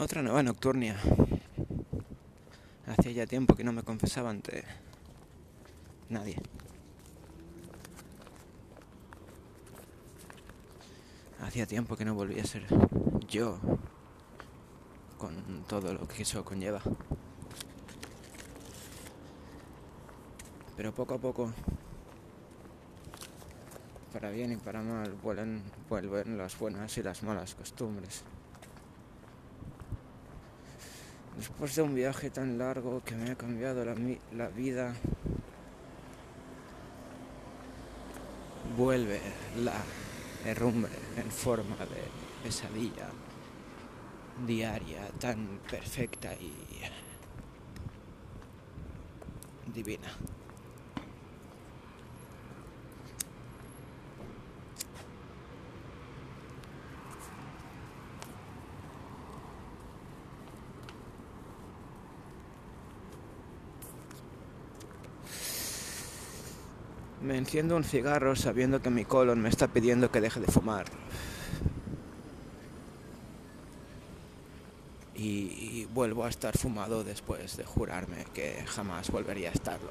Otra nueva nocturnia. Hacía ya tiempo que no me confesaba ante nadie. Hacía tiempo que no volvía a ser yo con todo lo que eso conlleva. Pero poco a poco, para bien y para mal, vuelven, vuelven las buenas y las malas costumbres. Después de un viaje tan largo que me ha cambiado la, la vida, vuelve la herrumbre en forma de pesadilla diaria tan perfecta y divina. Me enciendo un cigarro sabiendo que mi colon me está pidiendo que deje de fumar. Y, vuelvo a estar fumado después de jurarme que jamás volvería a estarlo.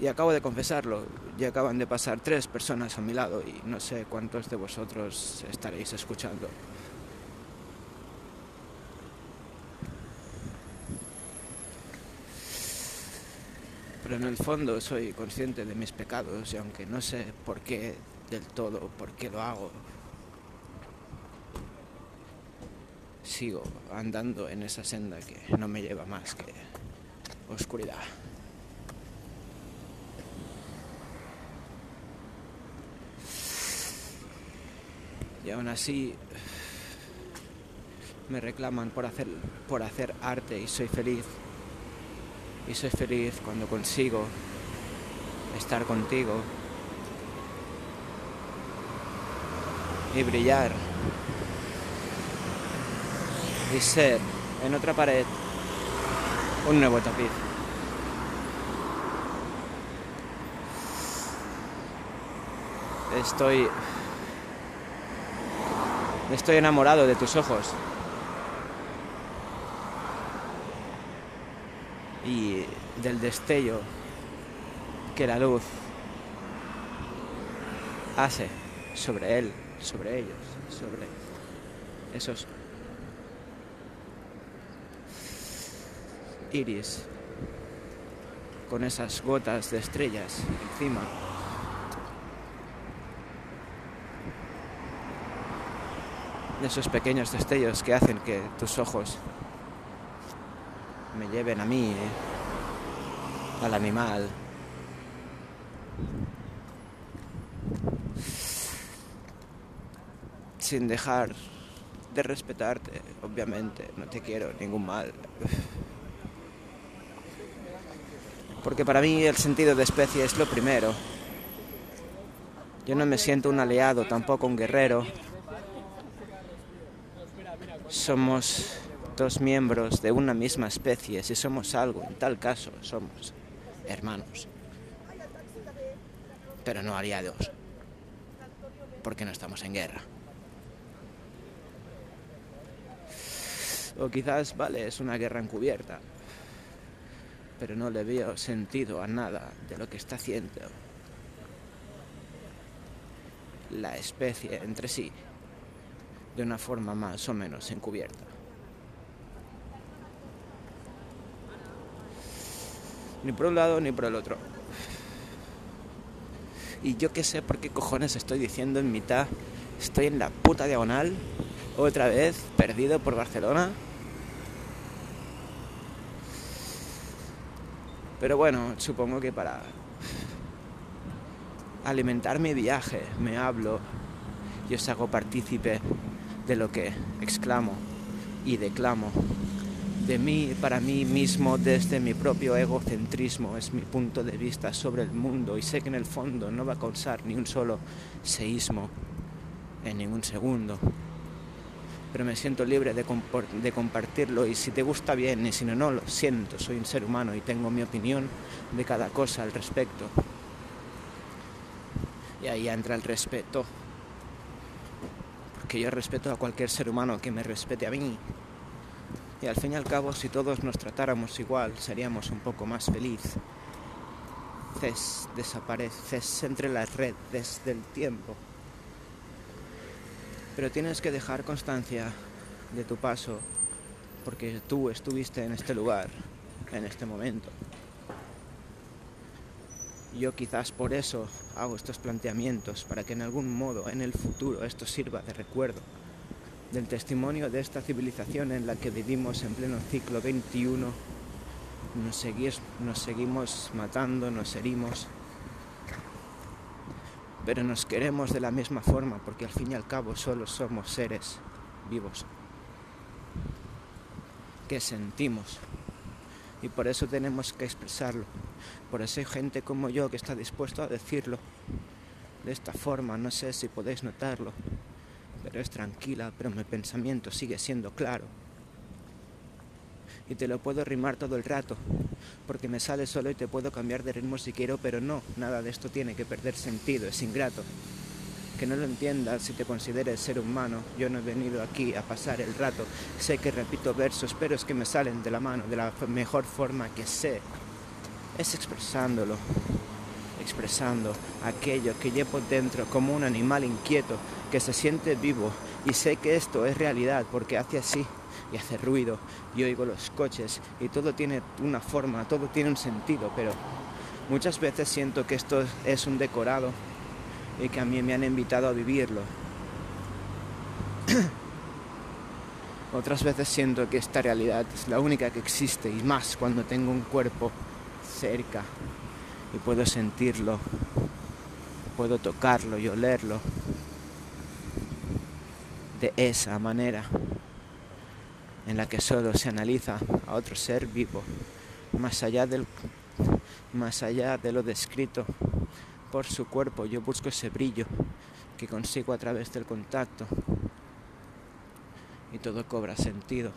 Y acabo de confesarlo, ya acaban de pasar tres personas a mi lado y no sé cuántos de vosotros estaréis escuchando. Pero en el fondo soy consciente de mis pecados y aunque no sé por qué del todo, por qué lo hago, sigo andando en esa senda que no me lleva más que oscuridad. Y aún así me reclaman por hacer, por hacer arte y soy feliz y soy feliz cuando consigo estar contigo y brillar y ser en otra pared un nuevo tapiz. Estoy estoy enamorado de tus ojos. Y del destello que la luz hace sobre él, sobre ellos, sobre esos iris con esas gotas de estrellas encima. De esos pequeños destellos que hacen que tus ojos me lleven a mí, eh, al animal. Sin dejar de respetarte, obviamente, no te quiero ningún mal. Porque para mí el sentido de especie es lo primero. Yo no me siento un aliado, tampoco un guerrero. Somos dos miembros de una misma especie, si somos algo, en tal caso somos hermanos, pero no aliados, porque no estamos en guerra. O quizás, vale, es una guerra encubierta, pero no le veo sentido a nada de lo que está haciendo la especie entre sí de una forma más o menos encubierta. Ni por un lado ni por el otro. Y yo qué sé por qué cojones estoy diciendo en mitad. Estoy en la puta diagonal. Otra vez, perdido por Barcelona. Pero bueno, supongo que para alimentar mi viaje me hablo y os hago partícipe de lo que exclamo y declamo de mí para mí mismo desde mi propio egocentrismo. Es mi punto de vista sobre el mundo y sé que en el fondo no va a causar ni un solo seísmo en ningún segundo. Pero me siento libre de, de compartirlo y si te gusta bien y si no, no, lo siento, soy un ser humano y tengo mi opinión de cada cosa al respecto. Y ahí entra el respeto. que yo respeto a cualquier ser humano que me respete a mí. Y al fin y al cabo, si todos nos tratáramos igual, seríamos un poco más felices. Desapareces entre las redes del tiempo. Pero tienes que dejar constancia de tu paso, porque tú estuviste en este lugar, en este momento. Yo quizás por eso hago estos planteamientos, para que en algún modo en el futuro esto sirva de recuerdo del testimonio de esta civilización en la que vivimos en pleno ciclo XXI. Nos, nos seguimos matando, nos herimos, pero nos queremos de la misma forma porque al fin y al cabo solo somos seres vivos que sentimos y por eso tenemos que expresarlo. Por eso hay gente como yo que está dispuesto a decirlo de esta forma, no sé si podéis notarlo, es tranquila, pero mi pensamiento sigue siendo claro. Y te lo puedo rimar todo el rato, porque me sale solo y te puedo cambiar de ritmo si quiero, pero no, nada de esto tiene que perder sentido, es ingrato que no lo entiendas si te consideres ser humano. Yo no he venido aquí a pasar el rato. Sé que repito versos, pero es que me salen de la mano de la mejor forma que sé. Es expresándolo, expresando aquello que llevo dentro como un animal inquieto que se siente vivo y sé que esto es realidad porque hace así y hace ruido y oigo los coches y todo tiene una forma, todo tiene un sentido, pero muchas veces siento que esto es un decorado y que a mí me han invitado a vivirlo. Otras veces siento que esta realidad es la única que existe y más cuando tengo un cuerpo cerca y puedo sentirlo, puedo tocarlo y olerlo de esa manera en la que solo se analiza a otro ser vivo, más allá del más allá de lo descrito por su cuerpo, yo busco ese brillo que consigo a través del contacto y todo cobra sentido.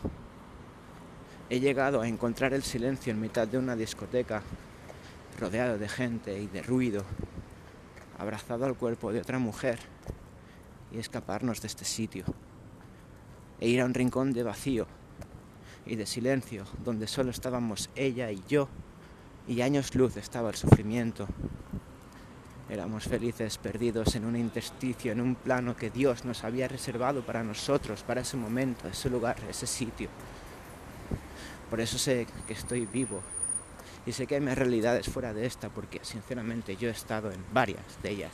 He llegado a encontrar el silencio en mitad de una discoteca, rodeado de gente y de ruido, abrazado al cuerpo de otra mujer y escaparnos de este sitio. E ir a un rincón de vacío y de silencio donde solo estábamos ella y yo y años luz estaba el sufrimiento Éramos felices perdidos en un intersticio, en un plano que Dios nos había reservado para nosotros, para ese momento, ese lugar, ese sitio. Por eso sé que estoy vivo y sé que hay más realidades fuera de esta porque sinceramente yo he estado en varias de ellas.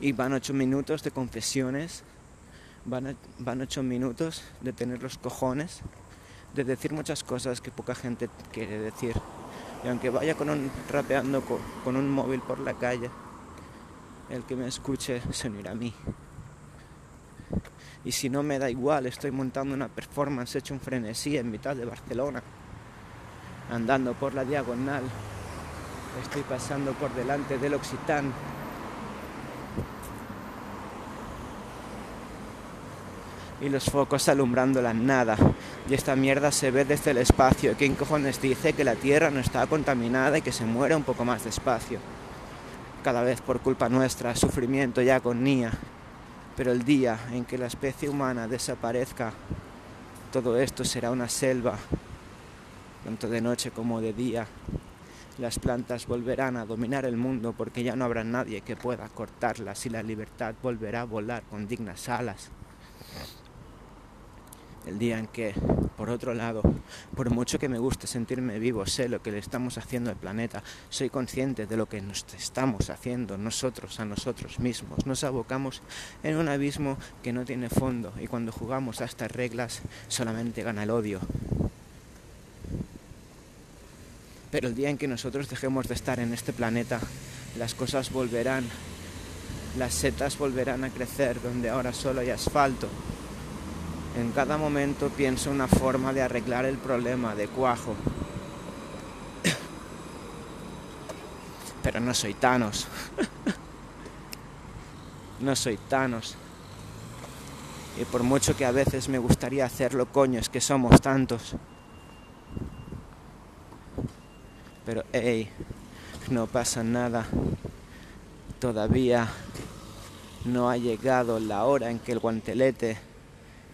Y van ocho minutos de confesiones, van, van ocho minutos de tener los cojones, de decir muchas cosas que poca gente quiere decir y aunque vaya con un, rapeando con, un móvil por la calle, el que me escuche se unirá a mí. Y si no me da igual, estoy montando una performance hecho un frenesí en mitad de Barcelona, andando por la diagonal, estoy pasando por delante del Occitán y los focos alumbrando la nada. Y esta mierda se ve desde el espacio. ¿Quién cojones dice que la Tierra no está contaminada y que se muere un poco más despacio? Cada vez por culpa nuestra, sufrimiento y agonía. Pero el día en que la especie humana desaparezca, todo esto será una selva, tanto de noche como de día. Las plantas volverán a dominar el mundo porque ya no habrá nadie que pueda cortarlas y la libertad volverá a volar con dignas alas el día en que, por otro lado, por mucho que me guste sentirme vivo, sé lo que le estamos haciendo al planeta, soy consciente de lo que nos estamos haciendo nosotros a nosotros mismos. Nos abocamos en un abismo que no tiene fondo y cuando jugamos a estas reglas solamente gana el odio. Pero el día en que nosotros dejemos de estar en este planeta, las cosas volverán, las setas volverán a crecer donde ahora solo hay asfalto en cada momento pienso una forma de arreglar el problema de cuajo. Pero no soy Thanos. no soy Thanos. Y por mucho que a veces me gustaría hacerlo, coño, es que somos tantos. Pero, hey, no pasa nada. Todavía no ha llegado la hora en que el guantelete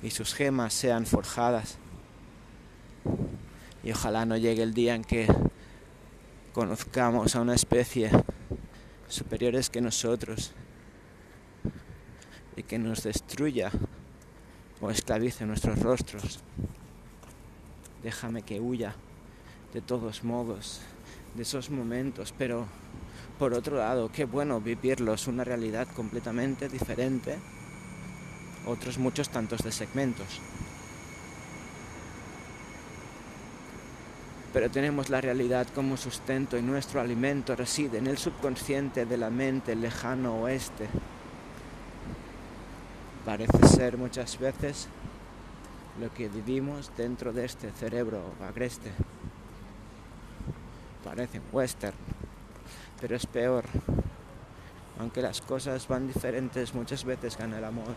y sus gemas sean forjadas. Y ojalá no llegue el día en que conozcamos a una especie superiores que nosotros y que nos destruya o esclavice nuestros rostros. Déjame que huya de todos modos de esos momentos, pero por otro lado, qué bueno vivirlos, una realidad completamente diferente, otros muchos tantos de segmentos. Pero tenemos la realidad como sustento y nuestro alimento reside en el subconsciente de la mente lejano oeste. Parece ser muchas veces lo que vivimos dentro de este cerebro agreste. Parece un western pero es peor. Aunque las cosas van diferentes, muchas veces gana el amor.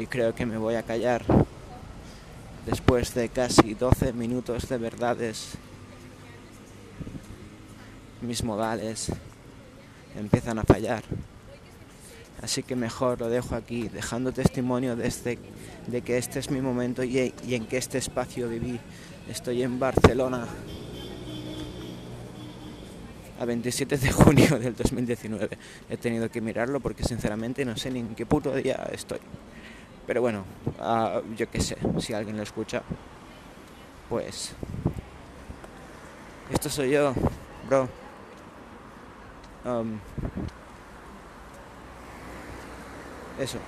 Y creo que me voy a callar después de casi 12 minutos de verdades. Mis modales empiezan a fallar. Así que mejor lo dejo aquí, dejando testimonio de, este, de que este es mi momento y, y en que este espacio viví. Estoy en Barcelona a 27 de junio del 2019. He tenido que mirarlo porque sinceramente no sé ni en qué puto día estoy. Pero bueno, uh, yo qué sé, si alguien lo escucha, pues... Esto soy yo, bro. Um, eso.